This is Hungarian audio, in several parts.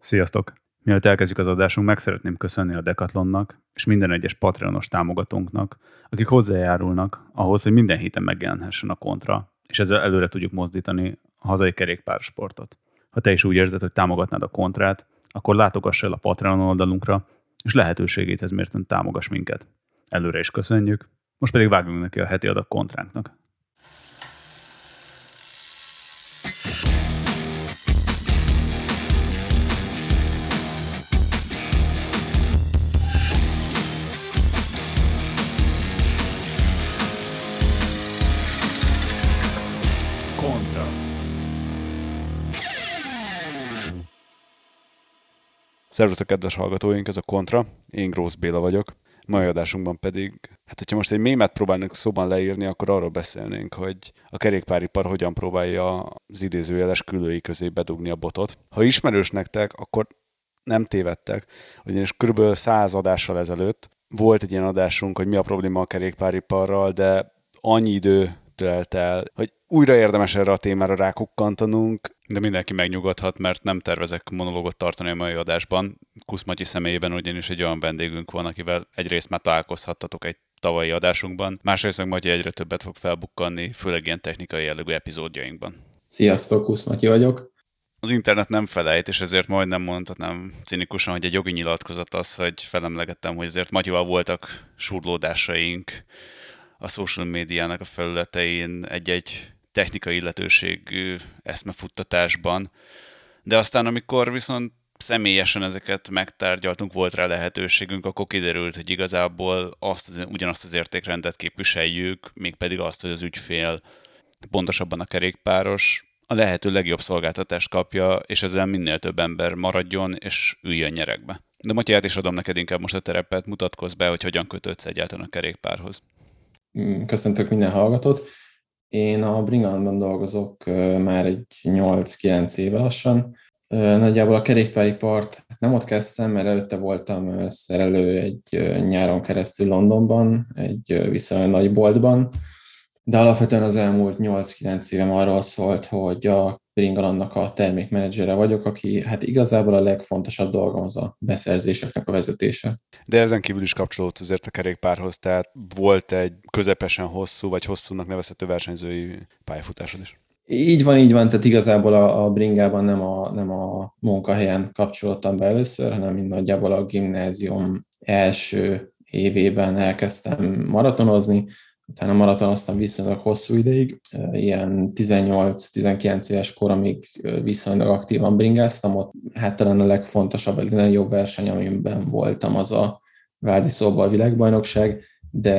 Sziasztok! Mielőtt elkezdjük az adásunk, meg szeretném köszönni a Decathlonnak és minden egyes Patreonos támogatónknak, akik hozzájárulnak ahhoz, hogy minden héten megjelenhessen a kontra, és ezzel előre tudjuk mozdítani a hazai kerékpársportot. Ha te is úgy érzed, hogy támogatnád a kontrát, akkor látogass el a Patreon oldalunkra, és lehetőségét ez mérten támogass minket. Előre is köszönjük, most pedig vágjunk neki a heti adag kontránknak. Szervusztok, kedves hallgatóink, ez a Kontra. Én Grósz Béla vagyok. Mai adásunkban pedig, hát hogyha most egy mémet próbálnak szóban leírni, akkor arról beszélnénk, hogy a kerékpáripar hogyan próbálja az idézőjeles külői közé bedugni a botot. Ha ismerős nektek, akkor nem tévedtek, ugyanis kb. 100 adással ezelőtt volt egy ilyen adásunk, hogy mi a probléma a kerékpáriparral, de annyi idő telt el, hogy újra érdemes erre a témára rákukkantanunk. De mindenki megnyugodhat, mert nem tervezek monológot tartani a mai adásban. Kuszmatyi személyében ugyanis egy olyan vendégünk van, akivel egyrészt már találkozhattatok egy tavalyi adásunkban, másrészt meg Matyi egyre többet fog felbukkanni, főleg ilyen technikai jellegű epizódjainkban. Sziasztok, Kuszmatyi vagyok. Az internet nem felejt, és ezért majdnem mondhatnám cinikusan, hogy egy jogi nyilatkozat az, hogy felemlegettem, hogy azért Matyival voltak surlódásaink a social médiának a felületein egy-egy technikai illetőségű eszmefuttatásban. De aztán, amikor viszont személyesen ezeket megtárgyaltunk, volt rá lehetőségünk, akkor kiderült, hogy igazából azt az, ugyanazt az értékrendet képviseljük, mégpedig azt, hogy az ügyfél, pontosabban a kerékpáros, a lehető legjobb szolgáltatást kapja, és ezzel minél több ember maradjon, és üljön nyerekbe. De Matyát is adom neked inkább most a terepet, mutatkozz be, hogy hogyan kötődsz egyáltalán a kerékpárhoz. Köszöntök minden hallgatót. Én a Bringanban dolgozok már egy 8-9 éve lassan. Nagyjából a kerékpáripart nem ott kezdtem, mert előtte voltam szerelő egy nyáron keresztül Londonban, egy viszonylag nagy boltban, de alapvetően az elmúlt 8-9 évem arról szólt, hogy a Bringalannak a termékmenedzsere vagyok, aki hát igazából a legfontosabb dolgom az a beszerzéseknek a vezetése. De ezen kívül is kapcsolódott azért a kerékpárhoz, tehát volt egy közepesen hosszú, vagy hosszúnak nevezhető versenyzői pályafutásod is. Így van, így van, tehát igazából a, a bringában nem a, nem a munkahelyen kapcsolódtam be először, hanem nagyjából a gimnázium első évében elkezdtem maratonozni, utána maratonoztam viszonylag hosszú ideig, ilyen 18-19 éves koromig viszonylag aktívan bringáztam, ott hát talán a legfontosabb, a legnagyobb verseny, amiben voltam, az a Vádi Szóba a világbajnokság, de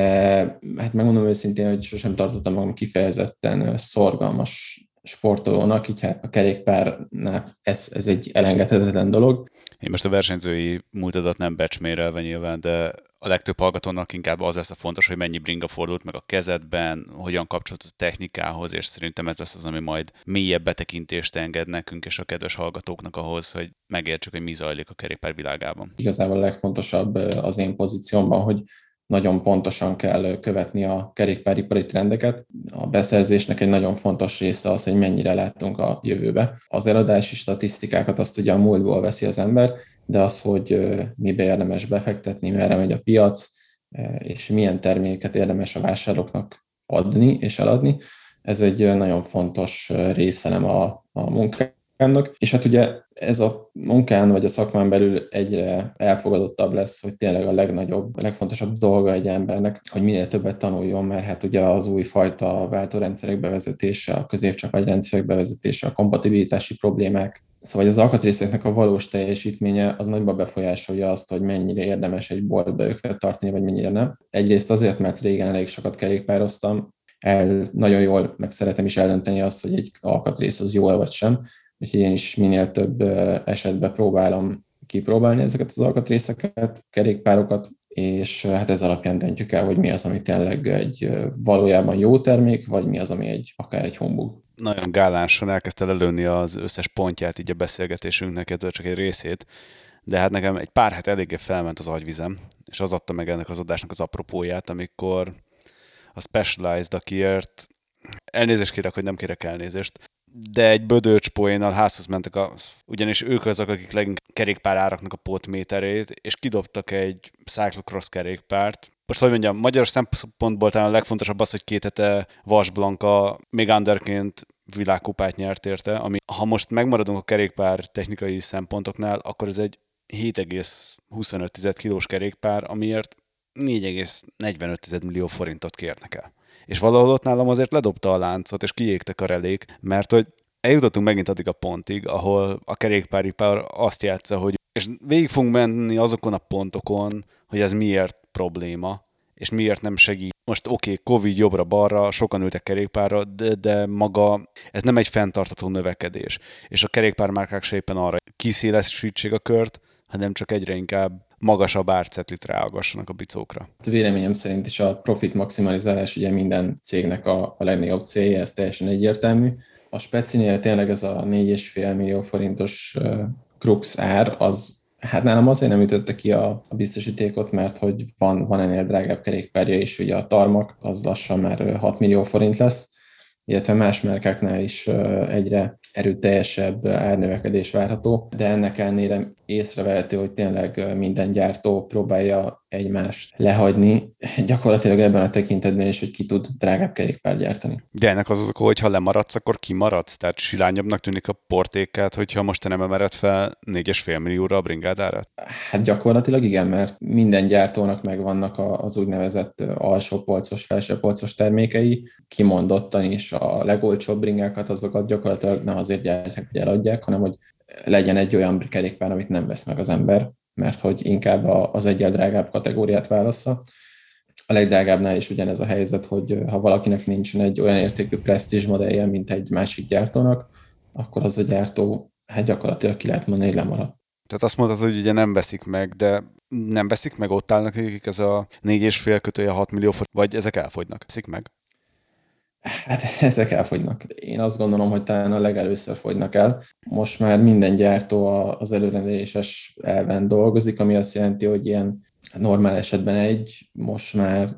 hát megmondom őszintén, hogy sosem tartottam magam kifejezetten szorgalmas sportolónak, így hát a kerékpárnál ez, ez egy elengedhetetlen dolog. Én most a versenyzői múltadat nem becsmérelve nyilván, de a legtöbb hallgatónak inkább az lesz a fontos, hogy mennyi bringa fordult meg a kezedben, hogyan kapcsolódott a technikához, és szerintem ez lesz az, ami majd mélyebb betekintést enged nekünk és a kedves hallgatóknak ahhoz, hogy megértsük, hogy mi zajlik a kerékpár világában. Igazából a legfontosabb az én pozíciómban, hogy nagyon pontosan kell követni a kerékpáripari trendeket. A beszerzésnek egy nagyon fontos része az, hogy mennyire látunk a jövőbe. Az eladási statisztikákat azt ugye a múltból veszi az ember, de az, hogy mibe érdemes befektetni, merre megy a piac, és milyen terméket érdemes a vásárlóknak adni és eladni, ez egy nagyon fontos része nem a, a munkának. És hát ugye ez a munkán vagy a szakmán belül egyre elfogadottabb lesz, hogy tényleg a legnagyobb, a legfontosabb dolga egy embernek, hogy minél többet tanuljon, mert hát ugye az új fajta váltórendszerek bevezetése, a középcsapatrendszerek bevezetése, a kompatibilitási problémák, Szóval az alkatrészeknek a valós teljesítménye az nagyban befolyásolja azt, hogy mennyire érdemes egy boltba őket tartani, vagy mennyire nem. Egyrészt azért, mert régen elég sokat kerékpároztam, el, nagyon jól meg szeretem is eldönteni azt, hogy egy alkatrész az jó vagy sem, úgyhogy én is minél több esetben próbálom kipróbálni ezeket az alkatrészeket, kerékpárokat, és hát ez alapján döntjük el, hogy mi az, ami tényleg egy valójában jó termék, vagy mi az, ami egy akár egy humbug. Nagyon gálánsan elkezdte lelőni az összes pontját így a beszélgetésünknek, ebből csak egy részét, de hát nekem egy pár hát eléggé felment az agyvizem, és az adta meg ennek az adásnak az apropóját, amikor a Specialized, akiért elnézést kérek, hogy nem kérek elnézést, de egy bödölcs poénnal házhoz mentek, a, ugyanis ők azok, akik leginkább kerékpár áraknak a potméterét, és kidobtak egy cyclocross kerékpárt. Most, hogy mondjam, magyar szempontból talán a legfontosabb az, hogy két hete Vas Blanka még underként világkupát nyert érte, ami ha most megmaradunk a kerékpár technikai szempontoknál, akkor ez egy 7,25 kilós kerékpár, amiért 4,45 millió forintot kérnek el. És valahol ott nálam azért ledobta a láncot, és kiégtek a relék, mert hogy eljutottunk megint addig a pontig, ahol a kerékpáripar azt játsza, hogy és végig fogunk menni azokon a pontokon, hogy ez miért probléma, és miért nem segít. Most oké, okay, Covid jobbra-balra, sokan ültek kerékpárra, de, de maga, ez nem egy fenntartató növekedés. És a kerékpármárkák se éppen arra kiszélesítsék a kört, hanem csak egyre inkább magasabb árcetlit ráagassanak a bicókra. Véleményem szerint is a profit maximalizálás ugye minden cégnek a, a legnagyobb célja, ez teljesen egyértelmű. A specinél tényleg ez a 4,5 millió forintos crux ár, az Hát nálam azért nem ütötte ki a, a biztosítékot, mert hogy van, van ennél drágább kerékpárja is, ugye a tarmak, az lassan már 6 millió forint lesz, illetve más márkáknál is egyre erőteljesebb árnövekedés várható, de ennek ellenére észrevehető, hogy tényleg minden gyártó próbálja egymást lehagyni, gyakorlatilag ebben a tekintetben is, hogy ki tud drágább kerékpár gyártani. De ennek az az oka, hogy ha lemaradsz, akkor kimaradsz? Tehát silányabbnak tűnik a portékát, hogyha most te nem emered fel 4,5 millióra a bringádárat? Hát gyakorlatilag igen, mert minden gyártónak megvannak az úgynevezett alsó polcos, felső polcos termékei, kimondottan is a legolcsóbb bringákat, azokat gyakorlatilag nem azért gyártják, hogy eladják, hanem hogy legyen egy olyan kerékpár, amit nem vesz meg az ember, mert hogy inkább az egyel drágább kategóriát válassza. A legdrágábbnál is ugyanez a helyzet, hogy ha valakinek nincsen egy olyan értékű presztízs modellje, mint egy másik gyártónak, akkor az a gyártó hát gyakorlatilag ki lehet mondani, hogy lemarad. Tehát azt mondtad, hogy ugye nem veszik meg, de nem veszik meg, ott állnak nekik ez a 4,5 kötője 6 millió forint, vagy ezek elfogynak? Veszik meg? Hát ezek elfogynak. Én azt gondolom, hogy talán a legelőször fogynak el. Most már minden gyártó az előrendeléses elven dolgozik, ami azt jelenti, hogy ilyen normál esetben egy, most már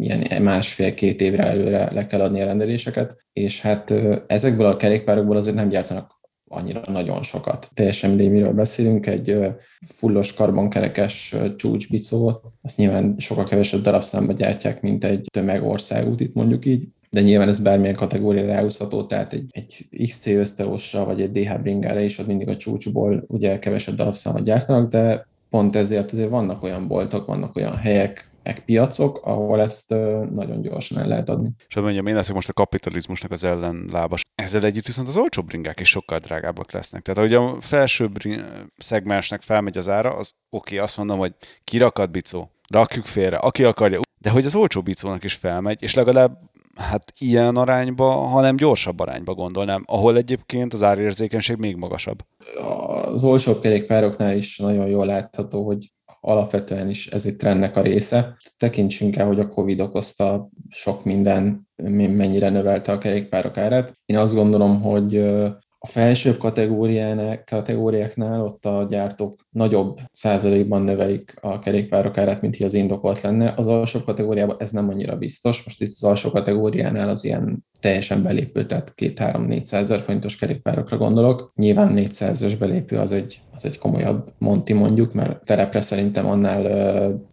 ilyen másfél-két évre előre le kell adni a rendeléseket, és hát ezekből a kerékpárokból azért nem gyártanak annyira nagyon sokat. Teljesen mindegy, miről beszélünk, egy fullos karbonkerekes csúcsbicó, azt nyilván sokkal kevesebb darabszámba gyártják, mint egy tömegországútit mondjuk így, de nyilván ez bármilyen kategóriára ráhúzható, tehát egy, egy XC ösztelósra vagy egy DH bringára is ott mindig a csúcsból ugye kevesebb darabszámot gyártanak, de pont ezért azért vannak olyan boltok, vannak olyan helyek, meg piacok, ahol ezt nagyon gyorsan el lehet adni. És azt mondjam, én leszek most a kapitalizmusnak az ellenlábas. Ezzel együtt viszont az olcsó bringák is sokkal drágábbak lesznek. Tehát, hogy a felső szegmensnek felmegy az ára, az oké, okay, azt mondom, hogy kirakat bicó, rakjuk félre, aki akarja, de hogy az olcsó bicónak is felmegy, és legalább hát ilyen arányba, hanem gyorsabb arányba gondolnám, ahol egyébként az árérzékenység még magasabb. Az olcsóbb kerékpároknál is nagyon jól látható, hogy alapvetően is ez egy trendnek a része. Tekintsünk el, hogy a Covid okozta sok minden, mennyire növelte a kerékpárok árát. Én azt gondolom, hogy a felsőbb kategóriáknál ott a gyártók nagyobb százalékban növelik a kerékpárok árát, mint hogy az indokolt lenne. Az alsó kategóriában ez nem annyira biztos. Most itt az alsó kategóriánál az ilyen teljesen belépő, tehát 2-3-400 ezer forintos kerékpárokra gondolok. Nyilván 400-es belépő az egy, az egy komolyabb monti mondjuk, mert terepre szerintem annál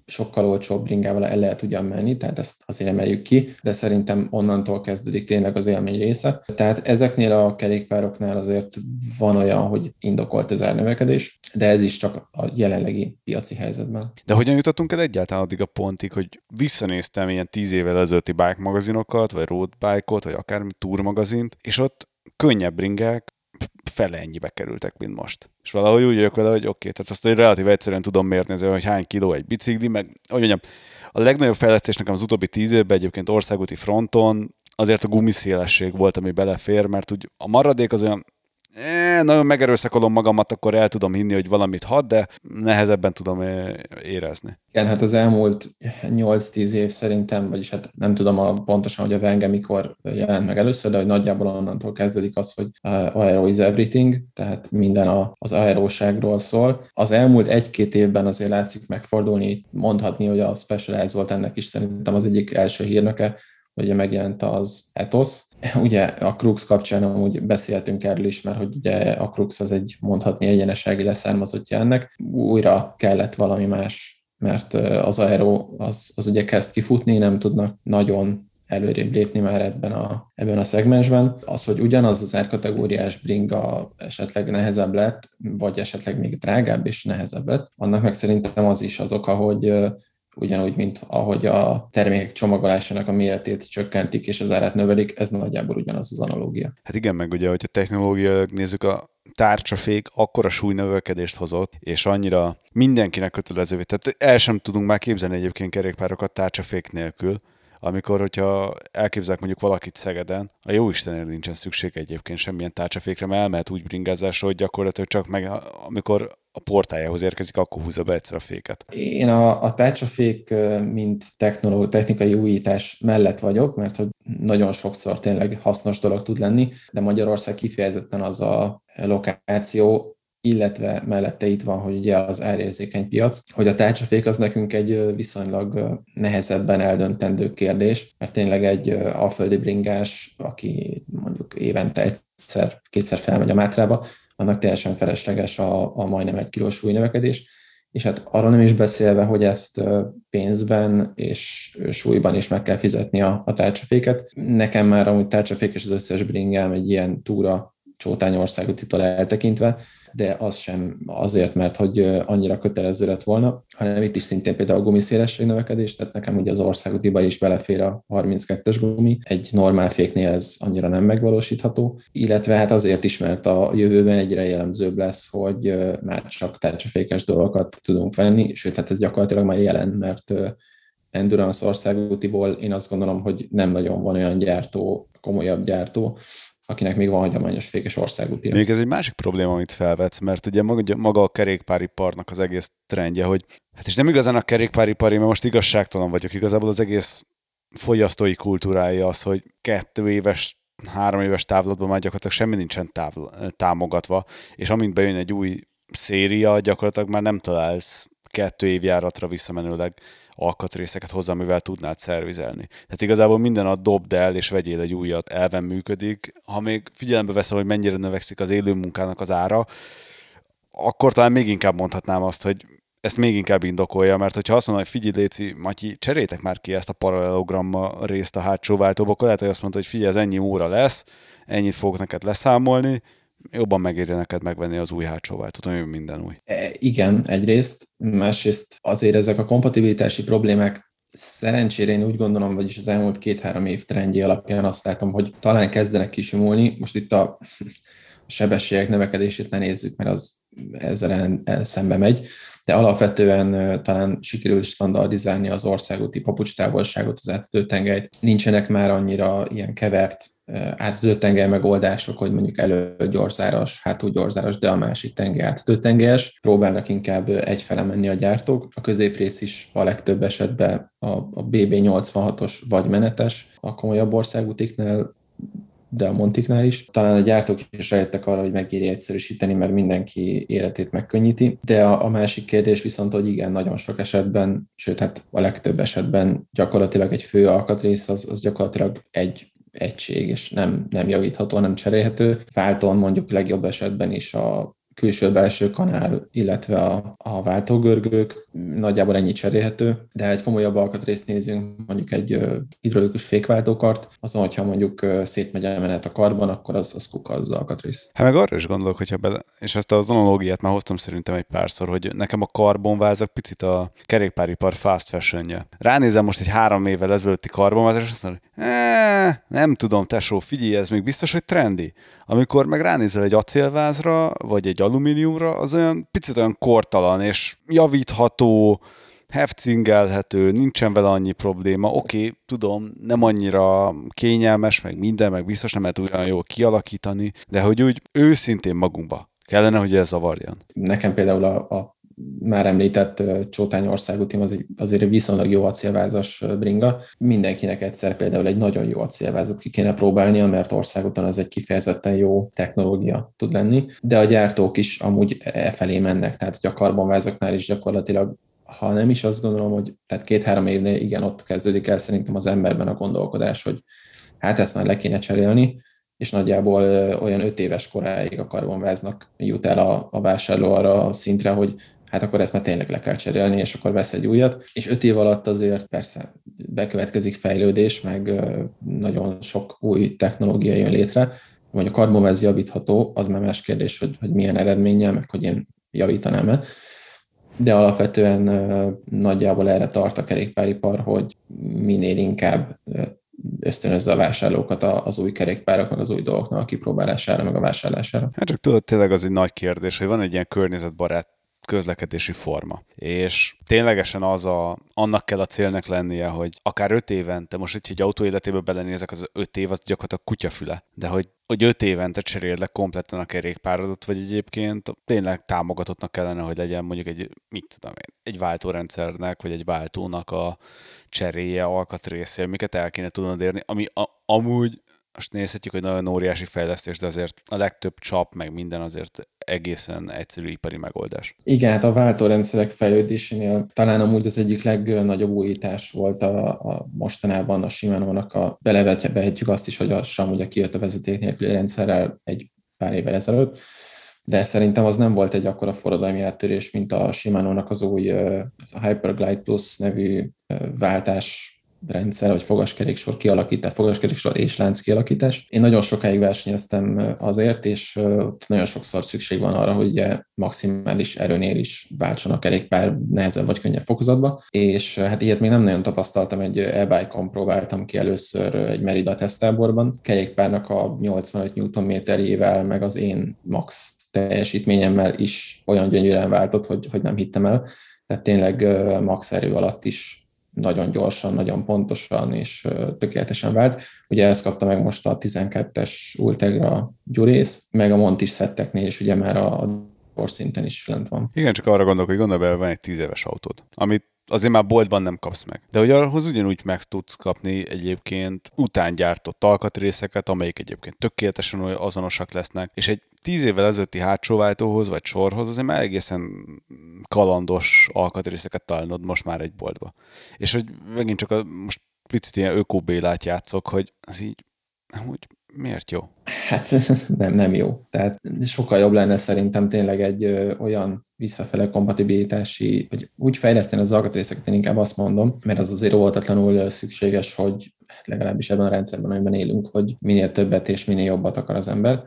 sokkal olcsóbb bringával el lehet ugyan menni, tehát ezt azért emeljük ki, de szerintem onnantól kezdődik tényleg az élmény része. Tehát ezeknél a kerékpároknál azért van olyan, hogy indokolt az elnövekedés, de ez is csak a jelenlegi piaci helyzetben. De hogyan jutottunk el egyáltalán addig a pontig, hogy visszanéztem ilyen tíz évvel ezelőtti bike magazinokat, vagy road bike-ot, vagy akármi tour magazint, és ott könnyebb bringák fele ennyibe kerültek, mint most. És valahogy úgy vagyok vele, hogy oké, okay, tehát azt hogy relatív egyszerűen tudom mérni, hogy hány kiló egy bicikli, meg hogy mondjam, a legnagyobb fejlesztés nekem az utóbbi tíz évben egyébként országúti fronton azért a gumiszélesség volt, ami belefér, mert úgy a maradék az olyan eh, nagyon megerőszakolom magamat, akkor el tudom hinni, hogy valamit had, de nehezebben tudom érezni. Igen, hát az elmúlt 8-10 év szerintem, vagyis hát nem tudom a, pontosan, hogy a Venge mikor jelent meg először, de hogy nagyjából onnantól kezdődik az, hogy aero is everything, tehát minden a, az aeróságról szól. Az elmúlt egy-két évben azért látszik megfordulni, mondhatni, hogy a Specialized volt ennek is szerintem az egyik első hírnöke, ugye megjelent az Ethos. Ugye a Crux kapcsán amúgy beszéltünk erről is, mert hogy ugye a Crux az egy mondhatni egyenesági leszármazottja ennek. Újra kellett valami más, mert az Aero az, az ugye kezd kifutni, nem tudnak nagyon előrébb lépni már ebben a, ebben a szegmensben. Az, hogy ugyanaz az árkategóriás bringa esetleg nehezebb lett, vagy esetleg még drágább és nehezebb lett, annak meg szerintem az is az oka, hogy ugyanúgy, mint ahogy a termékek csomagolásának a méretét csökkentik és az árát növelik, ez nagyjából ugyanaz az analógia. Hát igen, meg ugye, hogyha technológia nézzük, a tárcsafék akkora súlynövekedést hozott, és annyira mindenkinek kötelezővé. Tehát el sem tudunk már képzelni egyébként kerékpárokat tárcsafék nélkül, amikor, hogyha elképzelek mondjuk valakit Szegeden, a jó Istenért nincsen szükség egyébként semmilyen tárcsafékre, mert elmehet úgy bringázásra, hogy gyakorlatilag csak meg, amikor a portájához érkezik, akkor húzza be egyszer a féket. Én a, a tárcsafék, mint technikai újítás mellett vagyok, mert hogy nagyon sokszor tényleg hasznos dolog tud lenni, de Magyarország kifejezetten az a lokáció, illetve mellette itt van, hogy ugye az árérzékeny piac, hogy a tárcsafék az nekünk egy viszonylag nehezebben eldöntendő kérdés, mert tényleg egy alföldi bringás, aki mondjuk évente egyszer, kétszer felmegy a Mátrába, annak teljesen felesleges a, a majdnem egy kilós súlynövekedés, és hát arról nem is beszélve, hogy ezt pénzben és súlyban is meg kell fizetni a, a tárcsaféket. Nekem már amúgy tárcsafék és az összes bringám egy ilyen túra csótányországútitól eltekintve, de az sem azért, mert hogy annyira kötelező lett volna, hanem itt is szintén például a gumiszélesség növekedés, tehát nekem ugye az országútiba is belefér a 32-es gumi, egy normál féknél ez annyira nem megvalósítható, illetve hát azért is, mert a jövőben egyre jellemzőbb lesz, hogy már csak tárcsafékes dolgokat tudunk venni, sőt, hát ez gyakorlatilag már jelen, mert Endurance országútiból én azt gondolom, hogy nem nagyon van olyan gyártó, komolyabb gyártó, akinek még van hagyományos fékes országútja. Még ez egy másik probléma, amit felvetsz, mert ugye maga, maga a kerékpáriparnak az egész trendje, hogy hát és nem igazán a kerékpáripari, mert most igazságtalan vagyok, igazából az egész fogyasztói kultúrája az, hogy kettő éves, három éves távlatban már gyakorlatilag semmi nincsen távl- támogatva, és amint bejön egy új széria, gyakorlatilag már nem találsz kettő évjáratra visszamenőleg alkatrészeket hozzá, amivel tudnád szervizelni. Tehát igazából minden a dobd el és vegyél egy újat elven működik. Ha még figyelembe veszem, hogy mennyire növekszik az élő munkának az ára, akkor talán még inkább mondhatnám azt, hogy ezt még inkább indokolja, mert hogyha azt mondom, hogy figyelj Léci, Matyi, cserétek már ki ezt a paralelogramma részt a hátsó váltóba, akkor lehet, hogy azt mondta, hogy figyelj, ez ennyi óra lesz, ennyit fogok neked leszámolni, jobban megéri neked megvenni az új hátsó váltót, ami minden új. E, igen, egyrészt, másrészt azért ezek a kompatibilitási problémák szerencsére én úgy gondolom, vagyis az elmúlt két-három év trendje alapján azt látom, hogy talán kezdenek kisimulni. Most itt a sebességek növekedését ne nézzük, mert az ezzel el, szembe megy, de alapvetően talán sikerül standardizálni az országúti papucstávolságot, az átütőtengelyt. Nincsenek már annyira ilyen kevert átütő tengely megoldások, hogy mondjuk elő gyorszáros, hátul gyorszáros, de a másik tengely átütő tengelyes. Próbálnak inkább egyfele menni a gyártók. A középrész is a legtöbb esetben a, a BB86-os vagy menetes, a komolyabb országútiknál de a Montiknál is. Talán a gyártók is rájöttek arra, hogy megéri egyszerűsíteni, mert mindenki életét megkönnyíti. De a, a másik kérdés viszont, hogy igen, nagyon sok esetben, sőt, hát a legtöbb esetben gyakorlatilag egy fő alkatrész az, az gyakorlatilag egy egység, és nem, nem javítható, nem cserélhető. Válton mondjuk legjobb esetben is a külső-belső kanál, illetve a, a váltógörgők, nagyjából ennyi cserélhető, de egy komolyabb alkatrészt nézünk, mondjuk egy hidrolikus fékváltókart, azon, hogyha mondjuk szétmegy a menet a karban, akkor az, az kuka az alkatrész. Hát meg arra is gondolok, hogyha bele, és ezt az analógiát már hoztam szerintem egy párszor, hogy nekem a karbonvázak picit a kerékpáripar fast fashion Ránézem most egy három évvel ezelőtti karbonvázak, és azt mondom, hogy nem tudom, tesó, figyelj, ez még biztos, hogy trendi. Amikor meg ránézel egy acélvázra, vagy egy alumíniumra, az olyan picit olyan kortalan, és javítható, hefcingelhető, nincsen vele annyi probléma. Oké, okay, tudom, nem annyira kényelmes, meg minden, meg biztos nem lehet olyan jól kialakítani, de hogy úgy őszintén magunkba kellene, hogy ez zavarjon. Nekem például a, a már említett Csótány országútim az azért egy viszonylag jó acélvázas bringa. Mindenkinek egyszer például egy nagyon jó acélvázat ki kéne próbálnia, mert országúton az egy kifejezetten jó technológia tud lenni, de a gyártók is amúgy e felé mennek, tehát a karbonvázaknál is gyakorlatilag ha nem is azt gondolom, hogy tehát két-három évnél igen, ott kezdődik el szerintem az emberben a gondolkodás, hogy hát ezt már le kéne cserélni, és nagyjából olyan öt éves koráig a karbonváznak jut el a, a vásárló arra a szintre, hogy hát akkor ezt már tényleg le kell cserélni, és akkor vesz egy újat. És öt év alatt azért persze bekövetkezik fejlődés, meg nagyon sok új technológia jön létre, vagy a karbonváz javítható, az már más kérdés, hogy, hogy milyen eredménnyel, meg hogy én javítanám-e. De alapvetően nagyjából erre tart a kerékpáripar, hogy minél inkább ösztönözze a vásárlókat az új kerékpárok, az új dolgoknak a kipróbálására, meg a vásárlására. Hát csak tudod, tényleg az egy nagy kérdés, hogy van egy ilyen környezetbarát közlekedési forma. És ténylegesen az a, annak kell a célnak lennie, hogy akár öt évente, most így, hogy autó életébe belenézek, az öt év az gyakorlatilag kutyafüle, de hogy, hogy öt évente cseréld le kompletten a kerékpárodat, vagy egyébként tényleg támogatottnak kellene, hogy legyen mondjuk egy, mit tudom én, egy váltórendszernek, vagy egy váltónak a cseréje, alkatrésze, amiket el kéne tudnod érni, ami a, amúgy most nézhetjük, hogy nagyon óriási fejlesztés, de azért a legtöbb csap, meg minden azért egészen egyszerű ipari megoldás. Igen, hát a váltórendszerek fejlődésénél talán amúgy az egyik legnagyobb újítás volt a, a mostanában a Shimano-nak a belevethetjük azt is, hogy a SRAM ugye kijött a vezeték nélküli rendszerrel egy pár évvel ezelőtt, de szerintem az nem volt egy akkora forradalmi áttörés, mint a Shimano-nak az új az a Hyperglide Plus nevű váltás rendszer, vagy fogaskeréksor kialakítás, fogaskeréksor és lánc kialakítás. Én nagyon sokáig versenyeztem azért, és nagyon sokszor szükség van arra, hogy ugye maximális erőnél is váltson a kerékpár nehezebb vagy könnyebb fokozatba, és hát ilyet még nem nagyon tapasztaltam, egy e-bike-on próbáltam ki először egy Merida tesztáborban, kerékpárnak a 85 Nm-jével, meg az én max teljesítményemmel is olyan gyönyörűen váltott, hogy, hogy nem hittem el. Tehát tényleg max erő alatt is nagyon gyorsan, nagyon pontosan és tökéletesen vált. Ugye ezt kapta meg most a 12-es Ultegra Gyurész, meg a Montis szetteknél is ugye már a szinten is lent van. Igen, csak arra gondolok, hogy gondolj van egy 10 éves autód, amit azért már boltban nem kapsz meg. De hogy ahhoz ugyanúgy meg tudsz kapni egyébként utángyártott alkatrészeket, amelyik egyébként tökéletesen azonosak lesznek, és egy tíz évvel ezelőtti hátsóváltóhoz vagy sorhoz azért már egészen kalandos alkatrészeket találnod most már egy boltba. És hogy megint csak a, most picit ilyen ökóbélát játszok, hogy az így, hogy miért jó? Hát nem, nem jó. Tehát sokkal jobb lenne szerintem tényleg egy ö, olyan visszafele kompatibilitási, hogy úgy fejleszteni az alkatrészeket, én inkább azt mondom, mert az azért óvatatlanul szükséges, hogy legalábbis ebben a rendszerben, amiben élünk, hogy minél többet és minél jobbat akar az ember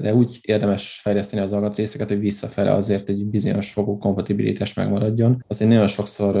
de úgy érdemes fejleszteni az alkatrészeket, hogy visszafele azért egy bizonyos fokú kompatibilitás megmaradjon. Azért nagyon sokszor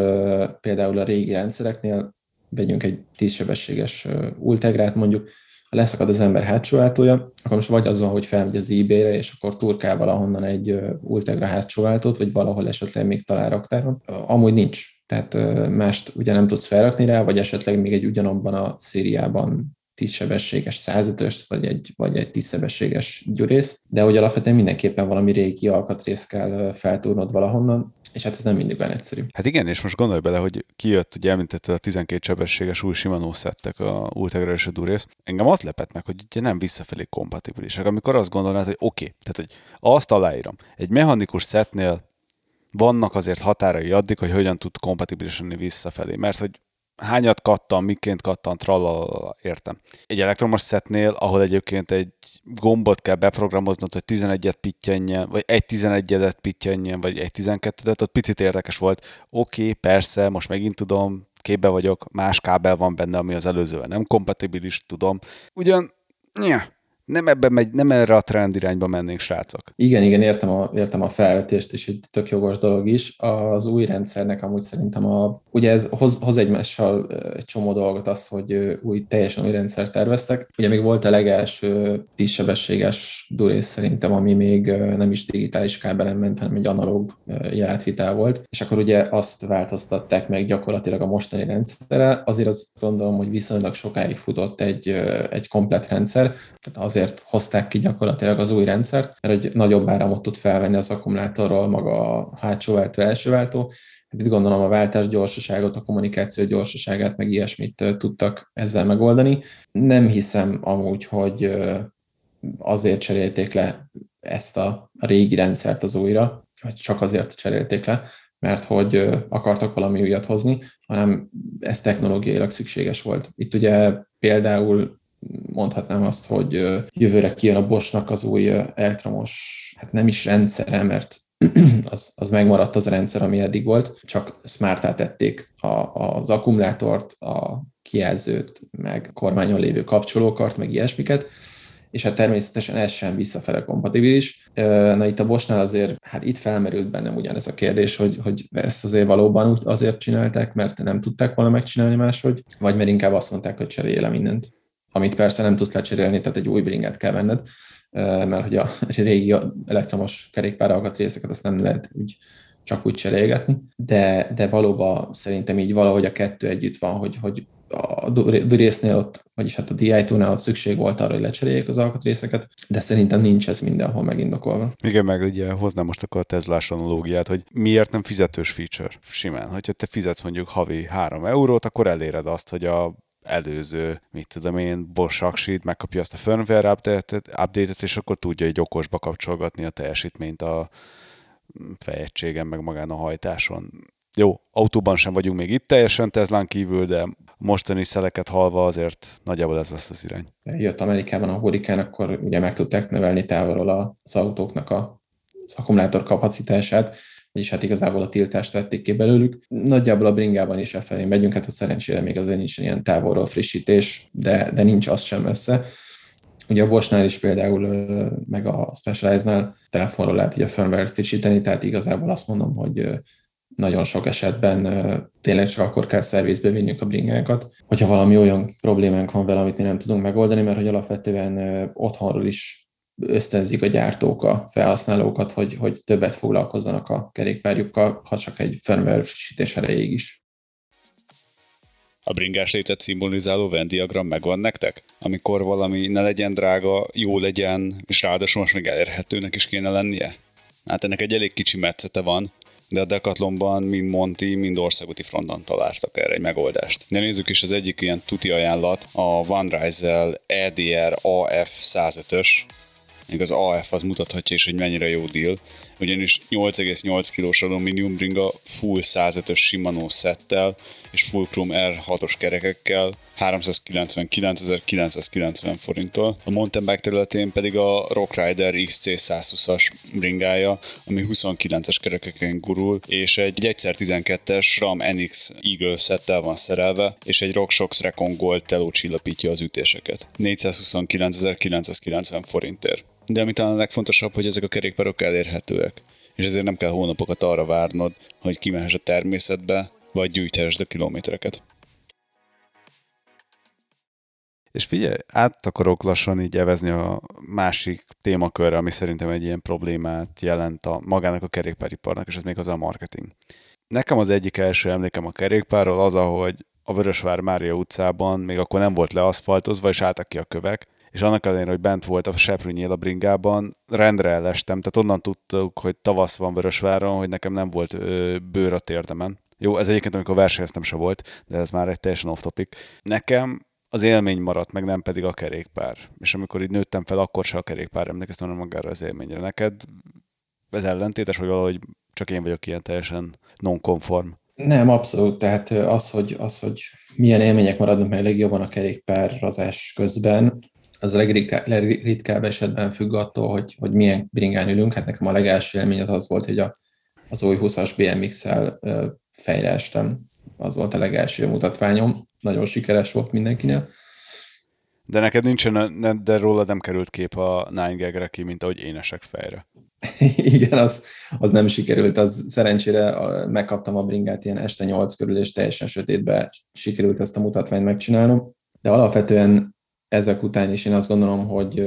például a régi rendszereknél vegyünk egy tízsebességes ultegrát mondjuk, ha leszakad az ember hátsó váltója, akkor most vagy azon, hogy felmegy az eBay-re, és akkor turkál valahonnan egy Ultegra hátsó váltót, vagy valahol esetleg még talál raktáron. Amúgy nincs. Tehát mást ugye nem tudsz felrakni rá, vagy esetleg még egy ugyanabban a szériában tízsebességes 105-ös, vagy egy, vagy egy tízsebességes gyurészt, de hogy alapvetően mindenképpen valami régi alkatrészt kell feltúrnod valahonnan, és hát ez nem mindig olyan egyszerű. Hát igen, és most gondolj bele, hogy kijött, ugye említetted a 12 sebességes új Shimano szettek, a Ultegra és a Durész. Engem az lepett meg, hogy ugye nem visszafelé kompatibilisek. Amikor azt gondolnád, hogy oké, okay, tehát hogy azt aláírom, egy mechanikus szetnél vannak azért határai addig, hogy hogyan tud kompatibilis lenni visszafelé, mert hogy hányat kattan, miként kattan, tralala, értem. Egy elektromos szetnél, ahol egyébként egy gombot kell beprogramoznod, hogy 11-et pittyenjen, vagy egy 11-et pittyenjen, vagy egy 12-et, ott picit érdekes volt. Oké, okay, persze, most megint tudom, képbe vagyok, más kábel van benne, ami az előzővel nem kompatibilis, tudom. Ugyan, nyeh, nem ebben megy, nem erre a trend irányba mennénk, srácok. Igen, igen, értem a, értem a felvetést, és egy tök jogos dolog is. Az új rendszernek amúgy szerintem a, ugye ez hoz, hoz egymással egy csomó dolgot az, hogy új, teljesen új rendszer terveztek. Ugye még volt a legelső tízsebességes durész szerintem, ami még nem is digitális kábelen ment, hanem egy analóg jelátvitel volt, és akkor ugye azt változtatták meg gyakorlatilag a mostani rendszerre. Azért azt gondolom, hogy viszonylag sokáig futott egy, egy komplet rendszer, tehát azért azért hozták ki gyakorlatilag az új rendszert, mert egy nagyobb áramot tud felvenni az akkumulátorról maga a hátsó váltó, első váltó. Hát itt gondolom a váltás gyorsaságot, a kommunikáció gyorsaságát, meg ilyesmit tudtak ezzel megoldani. Nem hiszem amúgy, hogy azért cserélték le ezt a régi rendszert az újra, vagy csak azért cserélték le, mert hogy akartak valami újat hozni, hanem ez technológiailag szükséges volt. Itt ugye például mondhatnám azt, hogy jövőre kijön a Boschnak az új elektromos, hát nem is rendszere, mert az, az megmaradt az a rendszer, ami eddig volt, csak smartá tették a, az akkumulátort, a kijelzőt, meg kormányon lévő kapcsolókart, meg ilyesmiket, és hát természetesen ez sem visszafele kompatibilis. Na itt a Bosnál azért, hát itt felmerült bennem ugyanez a kérdés, hogy, hogy ezt azért valóban azért csinálták, mert nem tudták volna megcsinálni máshogy, vagy mert inkább azt mondták, hogy cserélj le mindent. Amit persze nem tudsz lecserélni, tehát egy új bringet kell venned, mert hogy a régi elektromos kerékpár alkatrészeket azt nem lehet úgy csak úgy cserélgetni, de, de valóban szerintem így valahogy a kettő együtt van, hogy, hogy a Durésznél ott, vagyis hát a DI2-nál ott szükség volt arra, hogy lecseréljék az alkatrészeket, de szerintem nincs ez mindenhol megindokolva. Igen, meg ugye hoznám most akkor a Teslás analógiát, hogy miért nem fizetős feature simán. Hogyha te fizetsz mondjuk havi 3 eurót, akkor eléred azt, hogy a előző, mit tudom én, Bosch Aksit megkapja azt a firmware update-et, update és akkor tudja egy okosba kapcsolgatni a teljesítményt a fejegységen, meg magán a hajtáson. Jó, autóban sem vagyunk még itt teljesen Teslán kívül, de mostani szeleket halva azért nagyjából ez lesz az irány. Jött Amerikában a hurikán, akkor ugye meg tudták növelni távolról az autóknak a, az akkumulátor kapacitását, vagyis hát igazából a tiltást vették ki belőlük. Nagyjából a bringában is e megyünk, hát a szerencsére még azért nincs ilyen távolról frissítés, de, de nincs az sem messze. Ugye a Boschnál is például, meg a Specialized-nál telefonról lehet ugye firmware frissíteni, tehát igazából azt mondom, hogy nagyon sok esetben tényleg csak akkor kell szervizbe vinnünk a bringákat, hogyha valami olyan problémánk van vele, amit mi nem tudunk megoldani, mert hogy alapvetően otthonról is ösztönzik a gyártók a felhasználókat, hogy, hogy többet foglalkozzanak a kerékpárjukkal, ha csak egy firmware frissítés erejéig is. A bringás létet szimbolizáló Venn diagram megvan nektek? Amikor valami ne legyen drága, jó legyen, és ráadásul most meg elérhetőnek is kéne lennie? Hát ennek egy elég kicsi metszete van, de a Decathlonban mind Monti, mind országúti fronton találtak erre egy megoldást. De nézzük is az egyik ilyen tuti ajánlat, a OneRise EDR AF 105-ös, még az AF az mutathatja is, hogy mennyire jó deal, ugyanis 8,8 kilós alumínium bringa full 105-ös Shimano szettel és full chrome R6-os kerekekkel 399.990 forinttól. A mountain bike területén pedig a Rock Rider XC 120-as bringája, ami 29-es kerekeken gurul, és egy 1x12-es RAM NX Eagle szettel van szerelve, és egy RockShox Recon Gold teló csillapítja az ütéseket. 429.990 forintért de ami talán a legfontosabb, hogy ezek a kerékpárok elérhetőek. És ezért nem kell hónapokat arra várnod, hogy kimehess a természetbe, vagy gyűjthessd a kilométereket. És figyelj, át akarok lassan így evezni a másik témakörre, ami szerintem egy ilyen problémát jelent a magának a kerékpáriparnak, és ez még az a marketing. Nekem az egyik első emlékem a kerékpárról az, ahogy a Vörösvár Mária utcában még akkor nem volt leaszfaltozva, és álltak ki a kövek, és annak ellenére, hogy bent volt a Seprűnyél a bringában, rendre elestem, tehát onnan tudtuk, hogy tavasz van Vörösváron, hogy nekem nem volt ö, bőr a térdemen. Jó, ez egyébként, amikor versenyeztem se volt, de ez már egy teljesen off topic. Nekem az élmény maradt, meg nem pedig a kerékpár. És amikor így nőttem fel, akkor se a kerékpár emlékeztem hanem magára az élményre. Neked ez ellentétes, hogy valahogy csak én vagyok ilyen teljesen non-konform? Nem, abszolút. Tehát az, hogy, az, hogy milyen élmények maradnak meg legjobban a kerékpárazás közben, az a legritkább, legritkább esetben függ attól, hogy, hogy milyen bringán ülünk. Hát nekem a legelső élmény az, az volt, hogy a, az új 20-as BMX-el fejre estem. Az volt a legelső mutatványom. Nagyon sikeres volt mindenkinél. De neked nincsen, de róla nem került kép a Nine Gagre ki, mint ahogy én esek fejre. Igen, az, az nem sikerült, az szerencsére megkaptam a bringát ilyen este 8 körül, és teljesen sötétbe sikerült ezt a mutatványt megcsinálnom. De alapvetően ezek után is én azt gondolom, hogy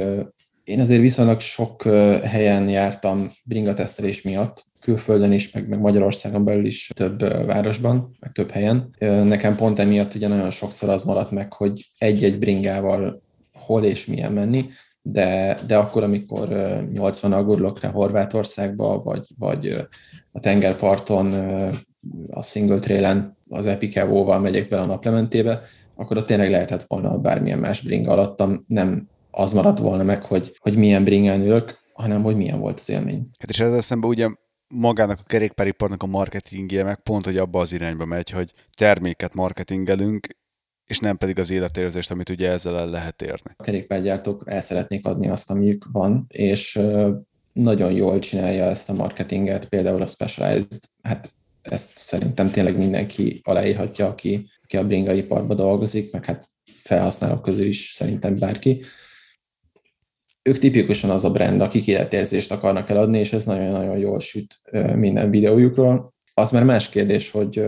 én azért viszonylag sok helyen jártam bringatesztelés miatt, külföldön is, meg, meg Magyarországon belül is több városban, meg több helyen. Nekem pont emiatt ugye nagyon sokszor az maradt meg, hogy egy-egy bringával hol és milyen menni, de, de akkor, amikor 80 gurulok le Horvátországba, vagy, vagy a tengerparton a single trailen az Epic Evo-val megyek bele a naplementébe, akkor ott tényleg lehetett volna bármilyen más bringa alattam, nem az maradt volna meg, hogy, hogy milyen bringán ülök, hanem hogy milyen volt az élmény. Hát és ezzel szemben ugye magának a kerékpáriparnak a marketingje meg pont, hogy abba az irányba megy, hogy terméket marketingelünk, és nem pedig az életérzést, amit ugye ezzel el lehet érni. A kerékpárgyártók el szeretnék adni azt, amiük van, és nagyon jól csinálja ezt a marketinget, például a Specialized, hát ezt szerintem tényleg mindenki aláírhatja, aki, aki a bringa iparban dolgozik, meg hát felhasználók közül is szerintem bárki. Ők tipikusan az a brand, akik életérzést akarnak eladni, és ez nagyon-nagyon jól süt minden videójukról. Az már más kérdés, hogy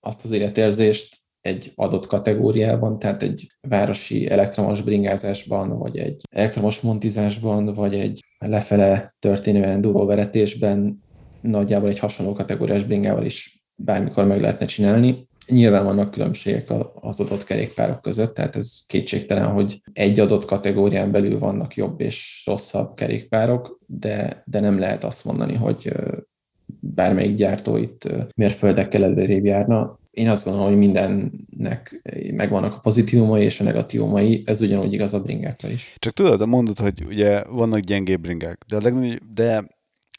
azt az életérzést egy adott kategóriában, tehát egy városi elektromos bringázásban, vagy egy elektromos montizásban, vagy egy lefele történő enduro nagyjából egy hasonló kategóriás bringával is bármikor meg lehetne csinálni. Nyilván vannak különbségek az adott kerékpárok között, tehát ez kétségtelen, hogy egy adott kategórián belül vannak jobb és rosszabb kerékpárok, de, de nem lehet azt mondani, hogy bármelyik gyártó itt mérföldekkel előrébb járna én azt gondolom, hogy mindennek megvannak a pozitívumai és a negatívumai, ez ugyanúgy igaz a bringákra is. Csak tudod, mondod, hogy ugye vannak gyengébb bringák, de, a legnagyobb, de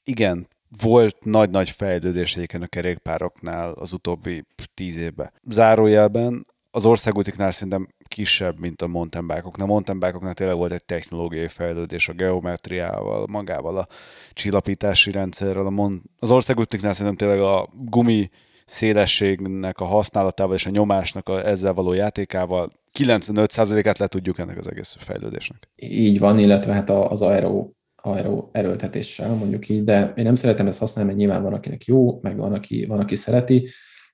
igen, volt nagy-nagy fejlődés egyébként a kerékpároknál az utóbbi tíz évben. Zárójelben az országútiknál szerintem kisebb, mint a mountain bike-oknál. A mountain bike-oknál tényleg volt egy technológiai fejlődés a geometriával, magával a csillapítási rendszerrel. A mon- az országútiknál szerintem tényleg a gumi szélességnek a használatával és a nyomásnak a ezzel való játékával 95%-át le tudjuk ennek az egész fejlődésnek. Így van, illetve hát az aero, aero erőltetéssel mondjuk így, de én nem szeretem ezt használni, mert nyilván van, akinek jó, meg van, aki, van, aki szereti,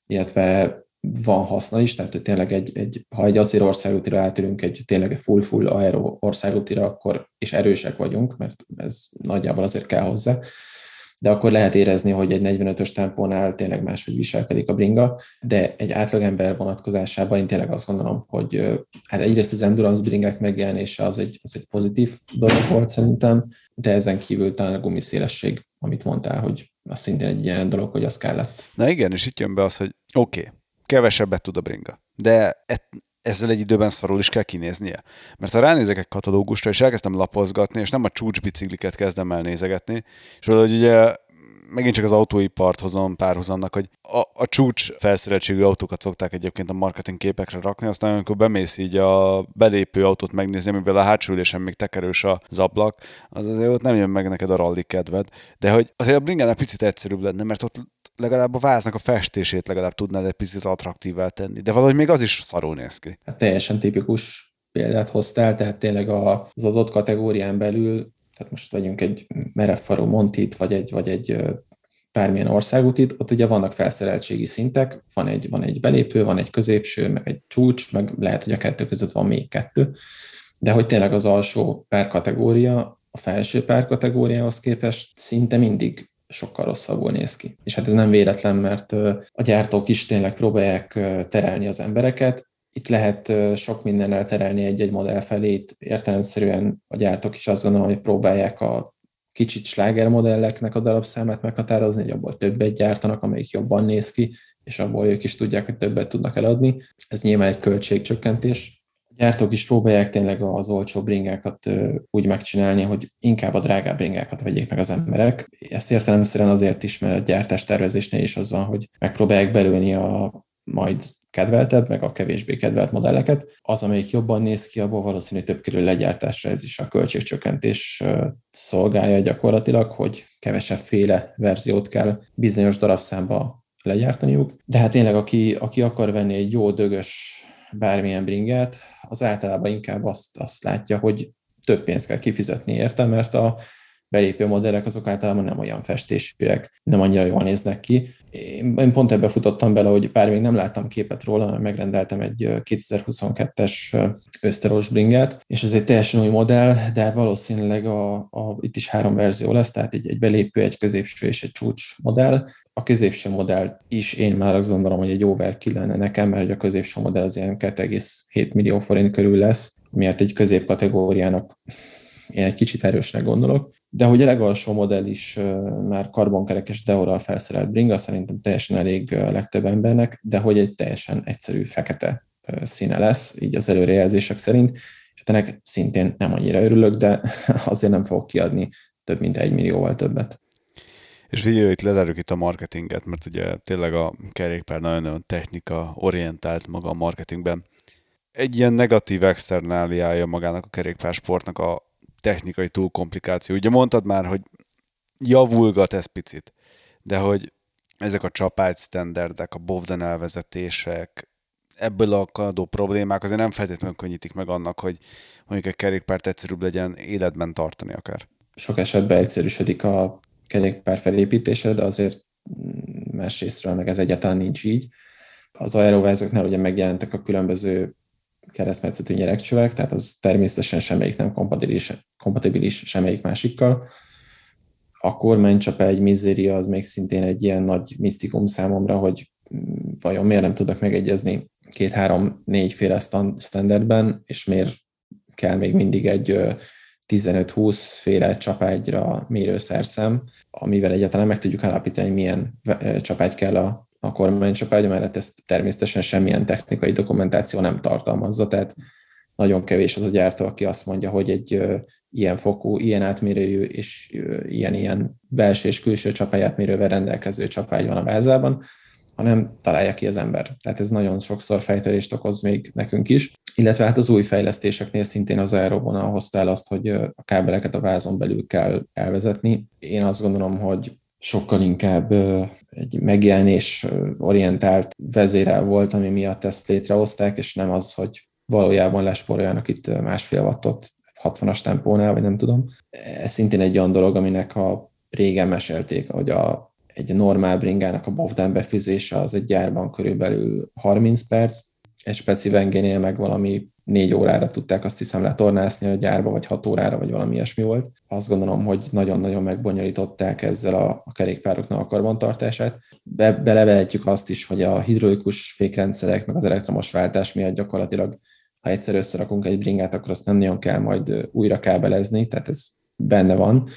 illetve van haszna is, tehát hogy tényleg egy, egy, ha egy acél országútira átülünk egy tényleg full-full aero országútira, akkor és erősek vagyunk, mert ez nagyjából azért kell hozzá, de akkor lehet érezni, hogy egy 45-ös tempónál tényleg máshogy viselkedik a bringa, de egy átlagember vonatkozásában én tényleg azt gondolom, hogy hát egyrészt az endurance bringák megjelenése az egy, az egy pozitív dolog volt szerintem, de ezen kívül talán a gumiszélesség, amit mondtál, hogy az szintén egy ilyen dolog, hogy az kellett. Na igen, és itt jön be az, hogy oké, okay, kevesebbet tud a bringa, de ezzel egy időben szarul is kell kinéznie. Mert ha ránézek egy katalógusra, és elkezdtem lapozgatni, és nem a csúcsbicikliket kezdem el nézegetni, és valahogy ugye megint csak az autóipart hozom párhuzamnak, hogy a, a csúcs felszereltségű autókat szokták egyébként a marketing képekre rakni, aztán amikor bemész így a belépő autót megnézni, amiben a hátsó ülésen még tekerős az ablak, az azért ott nem jön meg neked a rally kedved. De hogy azért a bringánál picit egyszerűbb lenne, mert ott legalább a váznak a festését legalább tudnád egy picit attraktívvá tenni. De valahogy még az is szarul néz ki. Hát teljesen tipikus példát hoztál, tehát tényleg az adott kategórián belül, tehát most vegyünk egy merevfarú Montit, vagy egy, vagy egy bármilyen országútit, ott ugye vannak felszereltségi szintek, van egy, van egy belépő, van egy középső, meg egy csúcs, meg lehet, hogy a kettő között van még kettő, de hogy tényleg az alsó párkategória a felső párkategóriához képest szinte mindig sokkal rosszabbul néz ki. És hát ez nem véletlen, mert a gyártók is tényleg próbálják terelni az embereket. Itt lehet sok mindennel terelni egy-egy modell felé, itt értelemszerűen a gyártók is azt gondolom, hogy próbálják a kicsit slágermodelleknek a darabszámát meghatározni, hogy abból többet gyártanak, amelyik jobban néz ki, és abból ők is tudják, hogy többet tudnak eladni. Ez nyilván egy költségcsökkentés, gyártók is próbálják tényleg az olcsó bringákat úgy megcsinálni, hogy inkább a drágább bringákat vegyék meg az emberek. Ezt értelemszerűen azért is, mert a gyártás tervezésnél is az van, hogy megpróbálják belőni a majd kedveltebb, meg a kevésbé kedvelt modelleket. Az, amelyik jobban néz ki, abból valószínűleg több kerül legyártásra, ez is a költségcsökkentés szolgálja gyakorlatilag, hogy kevesebb féle verziót kell bizonyos darabszámba legyártaniuk. De hát tényleg, aki, aki akar venni egy jó dögös bármilyen bringát, az általában inkább azt, azt látja, hogy több pénzt kell kifizetni érte, mert a belépő modellek azok általában nem olyan festésűek, nem annyira jól néznek ki. Én pont ebbe futottam bele, hogy bár még nem láttam képet róla, megrendeltem egy 2022-es öszteros bringet, és ez egy teljesen új modell, de valószínűleg a, a, itt is három verzió lesz, tehát egy, egy belépő, egy középső és egy csúcs modell. A középső modell is én már azt gondolom, hogy egy overkill lenne nekem, mert a középső modell az ilyen 2,7 millió forint körül lesz, miért egy középkategóriának én egy kicsit erősnek gondolok, de hogy a legalsó modell is már karbonkerekes deorral felszerelt bringa, szerintem teljesen elég a legtöbb embernek, de hogy egy teljesen egyszerű fekete színe lesz, így az előrejelzések szerint, és hát ennek szintén nem annyira örülök, de azért nem fogok kiadni több mint egy millióval többet. És figyelj, itt lezárjuk itt a marketinget, mert ugye tényleg a kerékpár nagyon-nagyon technika orientált maga a marketingben. Egy ilyen negatív externáliája magának a kerékpársportnak a technikai túlkomplikáció. Ugye mondtad már, hogy javulgat ez picit, de hogy ezek a csapágy standardek, a bovden elvezetések, ebből akadó problémák azért nem feltétlenül könnyítik meg annak, hogy mondjuk egy kerékpárt egyszerűbb legyen életben tartani akár. Sok esetben egyszerűsödik a kerékpár felépítése, de azért másrésztről meg ez egyáltalán nincs így. Az aerovázoknál ugye megjelentek a különböző keresztmetszetű nyerekcsövek, tehát az természetesen semmelyik nem kompatibilis, kompatibilis semmelyik másikkal. A kormánycsapa egy mizéria az még szintén egy ilyen nagy misztikum számomra, hogy vajon miért nem tudok megegyezni két-három-négy féle standardben, és miért kell még mindig egy 15-20 féle csapágyra mérőszerszem, amivel egyáltalán meg tudjuk állapítani, hogy milyen csapágy kell a, a kormánycsapágy, mert ezt természetesen semmilyen technikai dokumentáció nem tartalmazza, tehát nagyon kevés az a gyártó, aki azt mondja, hogy egy ilyen fokú, ilyen átmérőjű és ilyen-ilyen belső és külső csapályátmérővel rendelkező csapágy van a vázában, hanem találja ki az ember. Tehát ez nagyon sokszor fejtörést okoz még nekünk is. Illetve hát az új fejlesztéseknél szintén az Aerovonal hozta el azt, hogy a kábeleket a vázon belül kell elvezetni. Én azt gondolom, hogy sokkal inkább egy megjelenés orientált vezérel volt, ami miatt ezt létrehozták, és nem az, hogy valójában lesporoljanak itt másfél wattot 60-as tempónál, vagy nem tudom. Ez szintén egy olyan dolog, aminek a régen mesélték, hogy a egy normál bringának a bovdán befűzése az egy gyárban körülbelül 30 perc, egy speci vengénél meg valami négy órára tudták azt hiszem letornászni a gyárba, vagy hat órára, vagy valami ilyesmi volt. Azt gondolom, hogy nagyon-nagyon megbonyolították ezzel a, a kerékpároknak a karbantartását. Be, belevehetjük azt is, hogy a hidrolikus fékrendszerek, meg az elektromos váltás miatt gyakorlatilag, ha egyszer összerakunk egy bringát, akkor azt nem nagyon kell majd újra kábelezni, tehát ez benne van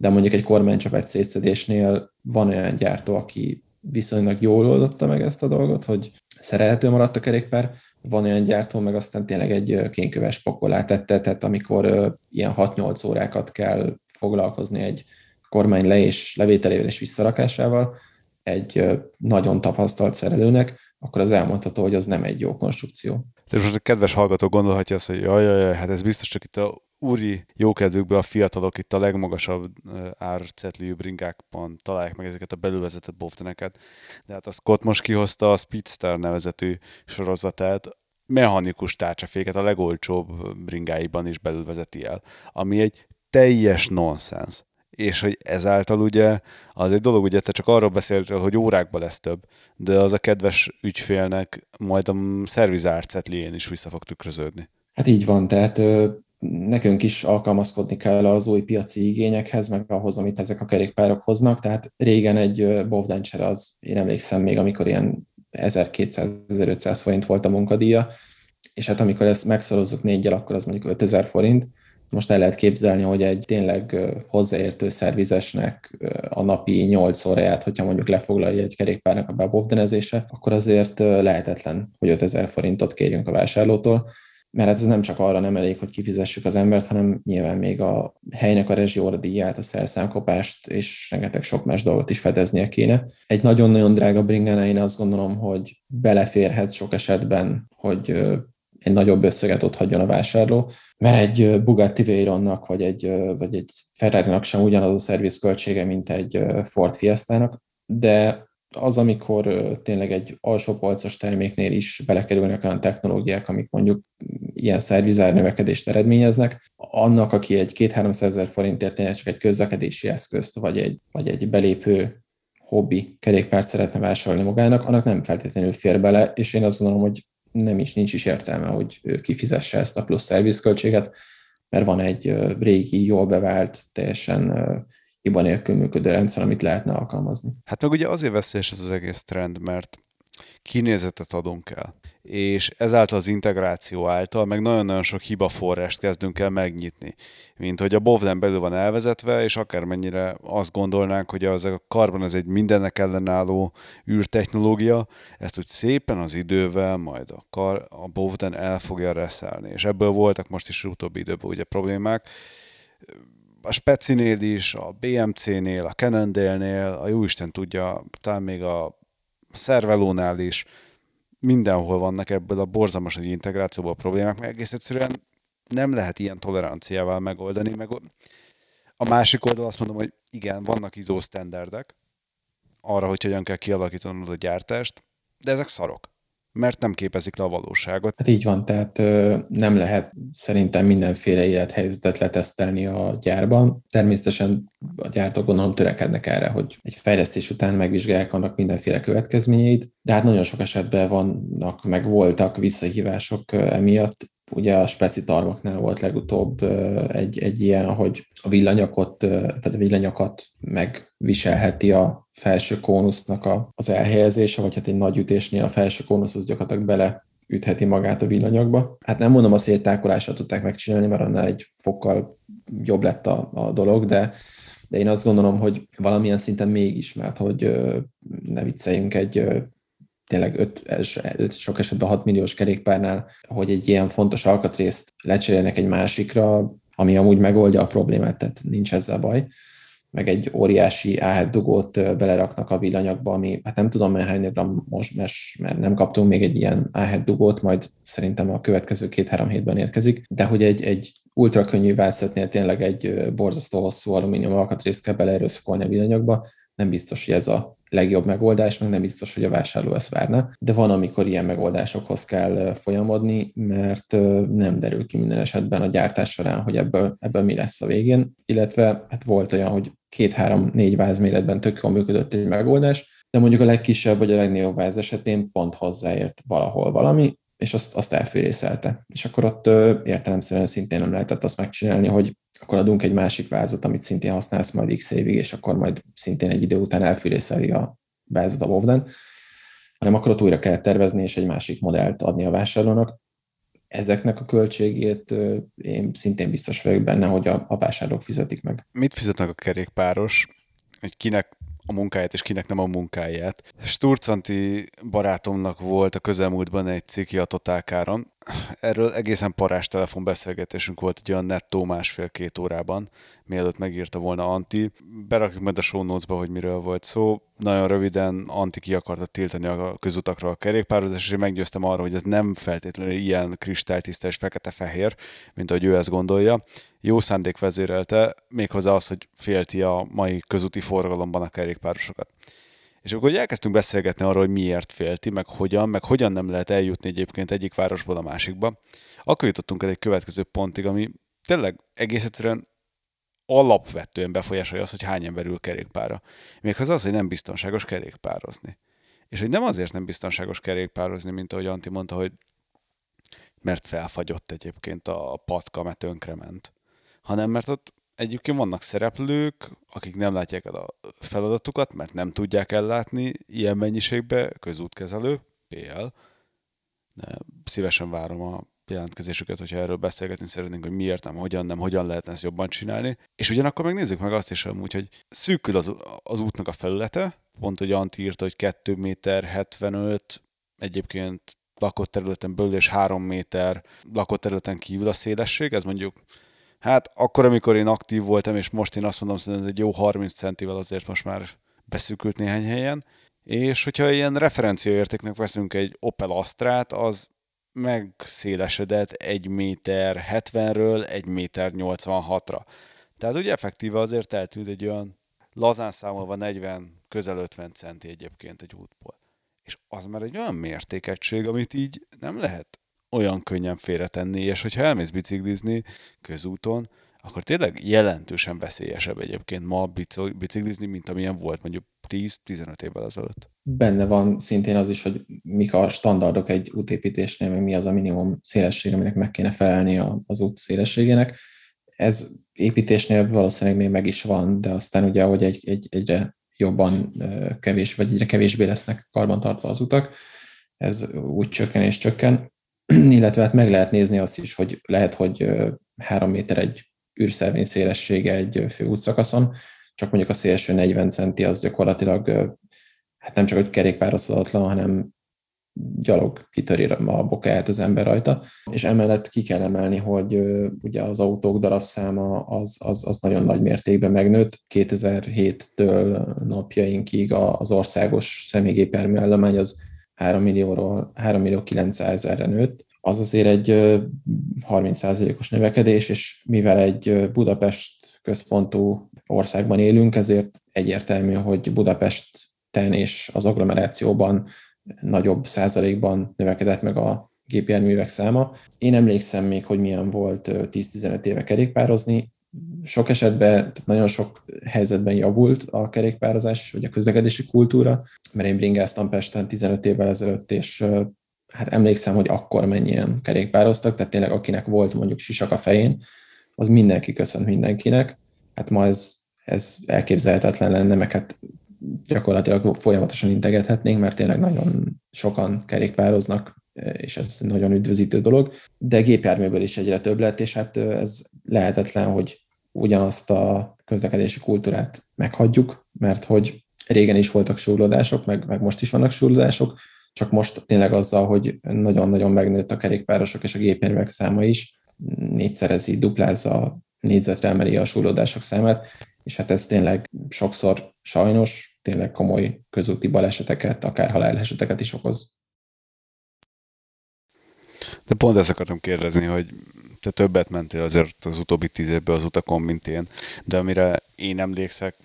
de mondjuk egy kormánycsapát szétszedésnél van olyan gyártó, aki viszonylag jól oldotta meg ezt a dolgot, hogy szerelhető maradt a kerékpár, van olyan gyártó, meg aztán tényleg egy kénköves pokolá tette, tehát amikor ilyen 6-8 órákat kell foglalkozni egy kormány le és levételével és visszarakásával egy nagyon tapasztalt szerelőnek, akkor az elmondható, hogy az nem egy jó konstrukció. Tehát most a kedves hallgató gondolhatja azt, hogy jaj, jaj, jaj, hát ez biztos csak itt a úri jókedvükből a fiatalok itt a legmagasabb árcetliű bringákban találják meg ezeket a belülvezetett bovteneket. De hát a Scott most kihozta a Speedster nevezetű sorozatát, mechanikus tárcsaféket a legolcsóbb bringáiban is belülvezeti el, ami egy teljes nonsens. És hogy ezáltal ugye, az egy dolog, ugye te csak arról beszéltél, hogy órákban lesz több, de az a kedves ügyfélnek majd a szervizárcetlién is vissza fog tükröződni. Hát így van, tehát nekünk is alkalmazkodni kell az új piaci igényekhez, meg ahhoz, amit ezek a kerékpárok hoznak. Tehát régen egy bovdencsere az, én emlékszem még, amikor ilyen 1200-1500 forint volt a munkadíja, és hát amikor ezt megszorozzuk négyel, akkor az mondjuk 5000 forint. Most el lehet képzelni, hogy egy tényleg hozzáértő szervizesnek a napi 8 óráját, hogyha mondjuk lefoglalja egy kerékpárnak a bebovdenezése, akkor azért lehetetlen, hogy 5000 forintot kérjünk a vásárlótól mert hát ez nem csak arra nem elég, hogy kifizessük az embert, hanem nyilván még a helynek a rezsióradíját, a szerszámkopást és rengeteg sok más dolgot is fedeznie kéne. Egy nagyon-nagyon drága bringánál én azt gondolom, hogy beleférhet sok esetben, hogy egy nagyobb összeget ott hagyjon a vásárló, mert egy Bugatti Veyronnak vagy egy, vagy egy Ferrari-nak sem ugyanaz a szervizköltsége, mint egy Ford Fiesta-nak, de az, amikor tényleg egy alsó polcos terméknél is belekerülnek olyan technológiák, amik mondjuk ilyen szervizár növekedést eredményeznek, annak, aki egy 2-300 ezer forintért tényleg csak egy közlekedési eszközt, vagy egy, vagy egy belépő hobbi kerékpárt szeretne vásárolni magának, annak nem feltétlenül fér bele, és én azt gondolom, hogy nem is, nincs is értelme, hogy kifizesse ezt a plusz szervizköltséget, mert van egy régi, jól bevált, teljesen hiba nélkül működő rendszer, amit lehetne alkalmazni. Hát meg ugye azért veszélyes ez az egész trend, mert kinézetet adunk el, és ezáltal az integráció által meg nagyon-nagyon sok hibaforrást kezdünk el megnyitni, mint hogy a Bovden belül van elvezetve, és akármennyire azt gondolnánk, hogy az a karbon az egy mindennek ellenálló űrtechnológia, ezt úgy szépen az idővel majd a, kar, a Bovden el fogja reszelni, és ebből voltak most is utóbbi időben ugye problémák, a Specinél is, a BMC-nél, a Cannondale-nél, a jóisten tudja, talán még a Szervelónál is, mindenhol vannak ebből a borzalmas egy integrációból problémák, mert egész egyszerűen nem lehet ilyen toleranciával megoldani. Meg a másik oldal azt mondom, hogy igen, vannak izó standardek arra, hogy hogyan kell kialakítanod a gyártást, de ezek szarok mert nem képezik le a valóságot. Hát így van, tehát ö, nem lehet szerintem mindenféle élethelyzetet letesztelni a gyárban. Természetesen a gyártók gondolom törekednek erre, hogy egy fejlesztés után megvizsgálják annak mindenféle következményeit, de hát nagyon sok esetben vannak, meg voltak visszahívások emiatt, Ugye a speci targoknál volt legutóbb egy, egy ilyen, hogy a villanyakot, vagy a villanyakat megviselheti a felső kónusznak a, az elhelyezése, vagy hát egy nagy ütésnél a felső kónusz az gyakorlatilag bele ütheti magát a villanyagba. Hát nem mondom azt, hogy egy tákolásra tudták megcsinálni, mert annál egy fokkal jobb lett a, a dolog, de de én azt gondolom, hogy valamilyen szinten mégis, mert hogy ne vicceljünk, egy tényleg 5, öt, sok esetben 6 milliós kerékpárnál, hogy egy ilyen fontos alkatrészt lecserélnek egy másikra, ami amúgy megoldja a problémát, tehát nincs ezzel baj. Meg egy óriási A7 dugót beleraknak a villanyagba, ami hát nem tudom hány gram most, mert nem kaptunk még egy ilyen A7 dugót, majd szerintem a következő két-három hétben érkezik, de hogy egy, egy ultra könnyű válszetnél tényleg egy borzasztó hosszú alumínium alkatrészt kell beleerőszakolni a villanyagba, nem biztos, hogy ez a legjobb megoldás, meg nem biztos, hogy a vásárló ezt várna, de van, amikor ilyen megoldásokhoz kell folyamodni, mert nem derül ki minden esetben a gyártás során, hogy ebből, ebből mi lesz a végén, illetve hát volt olyan, hogy két-három-négy vázméretben tök jól működött egy megoldás, de mondjuk a legkisebb vagy a legnagyobb váz esetén pont hozzáért valahol valami, és azt, azt elfűrészelte. És akkor ott értelemszerűen szintén nem lehetett azt megcsinálni, hogy akkor adunk egy másik vázat, amit szintén használsz majd x évig, és akkor majd szintén egy idő után elfűrészeli a vázat a Wovden, hanem akkor ott újra kell tervezni, és egy másik modellt adni a vásárlónak. Ezeknek a költségét én szintén biztos vagyok benne, hogy a, a vásárlók fizetik meg. Mit fizetnek a kerékpáros? Hogy kinek a munkáját, és kinek nem a munkáját. Sturcanti barátomnak volt a közelmúltban egy cikki a Totálkáron. Erről egészen parás telefonbeszélgetésünk volt egy olyan nettó másfél-két órában, mielőtt megírta volna Anti. Berakjuk majd a show notes-ba, hogy miről volt szó. Nagyon röviden Anti ki akarta tiltani a közutakra a kerékpározás, és én meggyőztem arra, hogy ez nem feltétlenül ilyen kristálytiszta és fekete-fehér, mint ahogy ő ezt gondolja jó szándék vezérelte, méghozzá az, hogy félti a mai közúti forgalomban a kerékpárosokat. És akkor elkezdtünk beszélgetni arról, hogy miért félti, meg hogyan, meg hogyan nem lehet eljutni egyébként egyik városból a másikba. Akkor jutottunk el egy következő pontig, ami tényleg egész egyszerűen alapvetően befolyásolja az, hogy hány ember ül kerékpára. Méghozzá az, hogy nem biztonságos kerékpározni. És hogy nem azért nem biztonságos kerékpározni, mint ahogy Anti mondta, hogy mert felfagyott egyébként a patka, mert tönkrement hanem mert ott egyébként vannak szereplők, akik nem látják el a feladatukat, mert nem tudják ellátni ilyen mennyiségbe, közútkezelő, PL. De szívesen várom a jelentkezésüket, hogyha erről beszélgetni szeretnénk, hogy miért nem, hogyan nem, hogyan lehetne ezt jobban csinálni. És ugyanakkor megnézzük meg azt is amúgy, hogy szűkül az, az útnak a felülete, pont, hogy Antti írta, hogy 2 méter 75, egyébként lakott területen belül és 3 méter lakott területen kívül a szélesség, ez mondjuk Hát akkor, amikor én aktív voltam, és most én azt mondom, hogy ez egy jó 30 centivel azért most már beszűkült néhány helyen, és hogyha ilyen referenciaértéknek veszünk egy Opel Astrát, az megszélesedett 1 méter 70-ről 1 méter 86-ra. Tehát ugye effektíve azért eltűnt egy olyan lazán számolva 40, közel 50 centi egyébként egy útból. És az már egy olyan mértékegység, amit így nem lehet olyan könnyen félretenni, és hogyha elmész biciklizni közúton, akkor tényleg jelentősen veszélyesebb egyébként ma biciklizni, mint amilyen volt mondjuk 10-15 évvel ezelőtt. Benne van szintén az is, hogy mik a standardok egy útépítésnél, meg mi az a minimum szélesség, aminek meg kéne felelni az út szélességének. Ez építésnél valószínűleg még meg is van, de aztán ugye, hogy egy, egy, egyre jobban kevés, vagy egyre kevésbé lesznek karbantartva az utak, ez úgy csökken és csökken. illetve hát meg lehet nézni azt is, hogy lehet, hogy három méter egy űrszervény szélessége egy főútszakaszon, csak mondjuk a szélső 40 centi az gyakorlatilag hát nem csak hogy kerékpározhatatlan, hanem gyalog kitöri a bokáját az ember rajta, és emellett ki kell emelni, hogy ugye az autók darabszáma az, az, az nagyon nagy mértékben megnőtt. 2007-től napjainkig az országos személygépjármű állomány az 3 millióról 3 millió 900 ezerre nőtt. Az azért egy 30%-os növekedés, és mivel egy Budapest központú országban élünk, ezért egyértelmű, hogy Budapesten és az agglomerációban nagyobb százalékban növekedett meg a gépjárművek száma. Én emlékszem még, hogy milyen volt 10-15 éve kerékpározni. Sok esetben, nagyon sok helyzetben javult a kerékpározás, vagy a közlekedési kultúra, mert én bringáztam Pesten 15 évvel ezelőtt, és hát emlékszem, hogy akkor mennyien kerékpároztak, tehát tényleg akinek volt mondjuk sisak a fején, az mindenki köszönt mindenkinek. Hát ma ez, ez elképzelhetetlen lenne, meg hát gyakorlatilag folyamatosan integethetnénk, mert tényleg nagyon sokan kerékpároznak, és ez nagyon üdvözítő dolog, de gépjárműből is egyre több lett, és hát ez lehetetlen, hogy ugyanazt a közlekedési kultúrát meghagyjuk, mert hogy régen is voltak súrlódások, meg, meg most is vannak súrlódások, csak most tényleg azzal, hogy nagyon-nagyon megnőtt a kerékpárosok és a gépjárművek száma is, négyszerezi, duplázza, négyzetre emeli a súrlódások számát, és hát ez tényleg sokszor sajnos tényleg komoly közúti baleseteket, akár haláleseteket is okoz. De pont ezt akartam kérdezni, hogy te többet mentél azért az utóbbi tíz évben az utakon, mint én, de amire én emlékszek,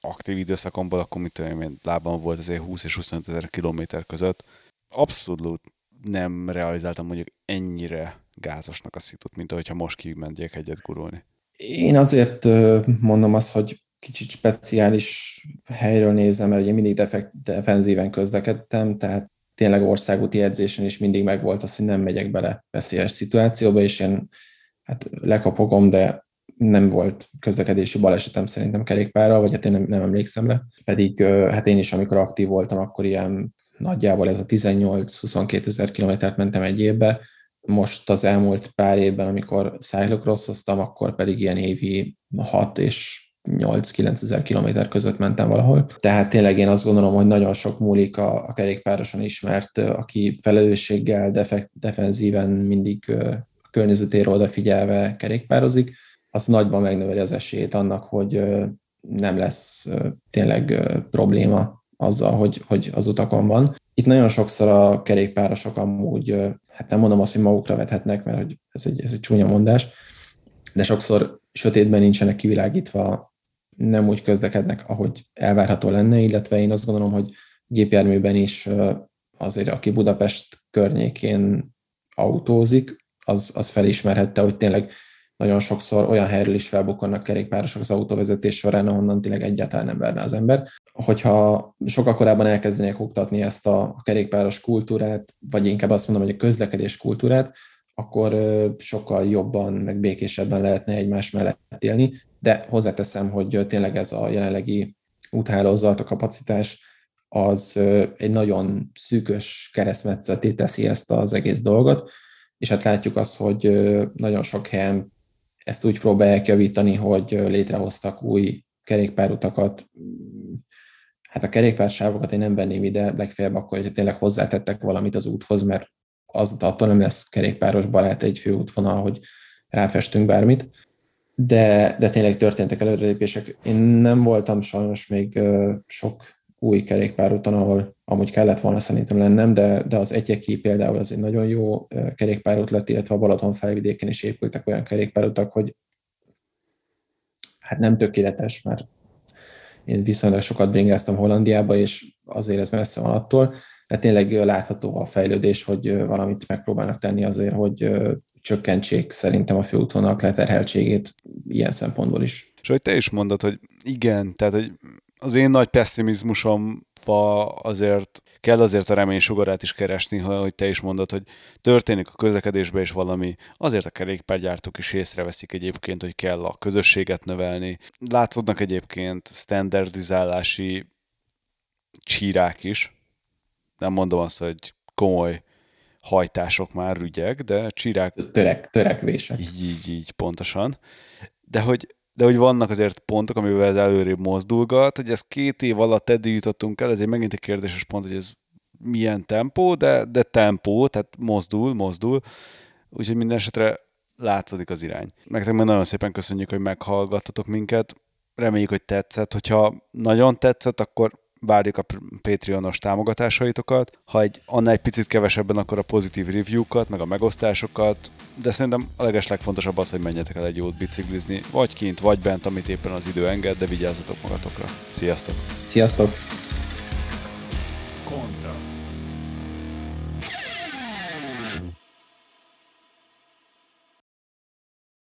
aktív időszakomból, akkor mit tudom én, lábam volt azért 20 és 25 ezer kilométer között. Abszolút nem realizáltam mondjuk ennyire gázosnak a szitut, mint ahogyha most kimenjek egyet gurulni. Én azért mondom azt, hogy kicsit speciális helyről nézem, mert ugye mindig defenzíven közlekedtem, tehát tényleg országúti edzésen is mindig megvolt az, hogy nem megyek bele veszélyes szituációba, és én hát lekapogom, de nem volt közlekedési balesetem szerintem kerékpárral, vagy hát én nem, nem emlékszem rá. Pedig hát én is, amikor aktív voltam, akkor ilyen nagyjából ez a 18-22 ezer kilométert mentem egy évbe, most az elmúlt pár évben, amikor cyclocrossoztam, akkor pedig ilyen évi 6 és 8-9 ezer kilométer között mentem valahol. Tehát tényleg én azt gondolom, hogy nagyon sok múlik a, a kerékpároson is, aki felelősséggel, defekt, defenzíven mindig a környezetéről odafigyelve kerékpározik, az nagyban megnöveli az esélyét annak, hogy nem lesz tényleg probléma azzal, hogy, hogy az utakon van. Itt nagyon sokszor a kerékpárosok amúgy, hát nem mondom azt, hogy magukra vethetnek, mert hogy ez egy, ez egy csúnya mondás, de sokszor sötétben nincsenek kivilágítva, nem úgy közlekednek, ahogy elvárható lenne, illetve én azt gondolom, hogy gépjárműben is azért, aki Budapest környékén autózik, az, az felismerhette, hogy tényleg nagyon sokszor olyan helyről is felbukkannak kerékpárosok az autóvezetés során, ahonnan tényleg egyáltalán nem verne az ember. Hogyha sokkal korábban elkezdenék oktatni ezt a kerékpáros kultúrát, vagy inkább azt mondom, hogy a közlekedés kultúrát, akkor sokkal jobban, meg békésebben lehetne egymás mellett élni, de hozzáteszem, hogy tényleg ez a jelenlegi úthálózat, a kapacitás, az egy nagyon szűkös keresztmetszetét teszi ezt az egész dolgot, és hát látjuk azt, hogy nagyon sok helyen ezt úgy próbálják javítani, hogy létrehoztak új kerékpárutakat. Hát a kerékpársávokat én nem venném ide, legfeljebb akkor, hogy tényleg hozzátettek valamit az úthoz, mert az attól nem lesz kerékpáros barát egy főútvonal, hogy ráfestünk bármit. De, de tényleg történtek előrelépések. Én nem voltam sajnos még sok új kerékpárúton, ahol amúgy kellett volna szerintem lennem, de, de az Egyeki például az egy nagyon jó kerékpárút lett, illetve a Balaton felvidéken is épültek olyan kerékpárutak, hogy hát nem tökéletes, mert én viszonylag sokat bringáztam Hollandiába, és azért ez messze van attól, de tényleg látható a fejlődés, hogy valamit megpróbálnak tenni azért, hogy csökkentsék szerintem a főútvonalak leterheltségét ilyen szempontból is. És hogy te is mondod, hogy igen, tehát hogy az én nagy pessimizmusom azért kell azért a remény sugarát is keresni, hogy te is mondod, hogy történik a közlekedésben is valami, azért a kerékpárgyártók is észreveszik egyébként, hogy kell a közösséget növelni. Látszódnak egyébként standardizálási csírák is. Nem mondom azt, hogy komoly hajtások már ügyek, de csírák... Törek, törekvések. Így, így, így, pontosan. De hogy de hogy vannak azért pontok, amivel ez előrébb mozdulgat, hogy ez két év alatt eddig jutottunk el, ezért megint egy kérdéses pont, hogy ez milyen tempó, de, de tempó, tehát mozdul, mozdul, úgyhogy minden esetre látszódik az irány. Nektek meg nagyon szépen köszönjük, hogy meghallgattatok minket, reméljük, hogy tetszett, hogyha nagyon tetszett, akkor várjuk a Patreonos támogatásaitokat. Ha egy annál egy picit kevesebben, akkor a pozitív review-kat, meg a megosztásokat, de szerintem a legeslegfontosabb az, hogy menjetek el egy jót biciklizni, vagy kint, vagy bent, amit éppen az idő enged, de vigyázzatok magatokra. Sziasztok! Sziasztok!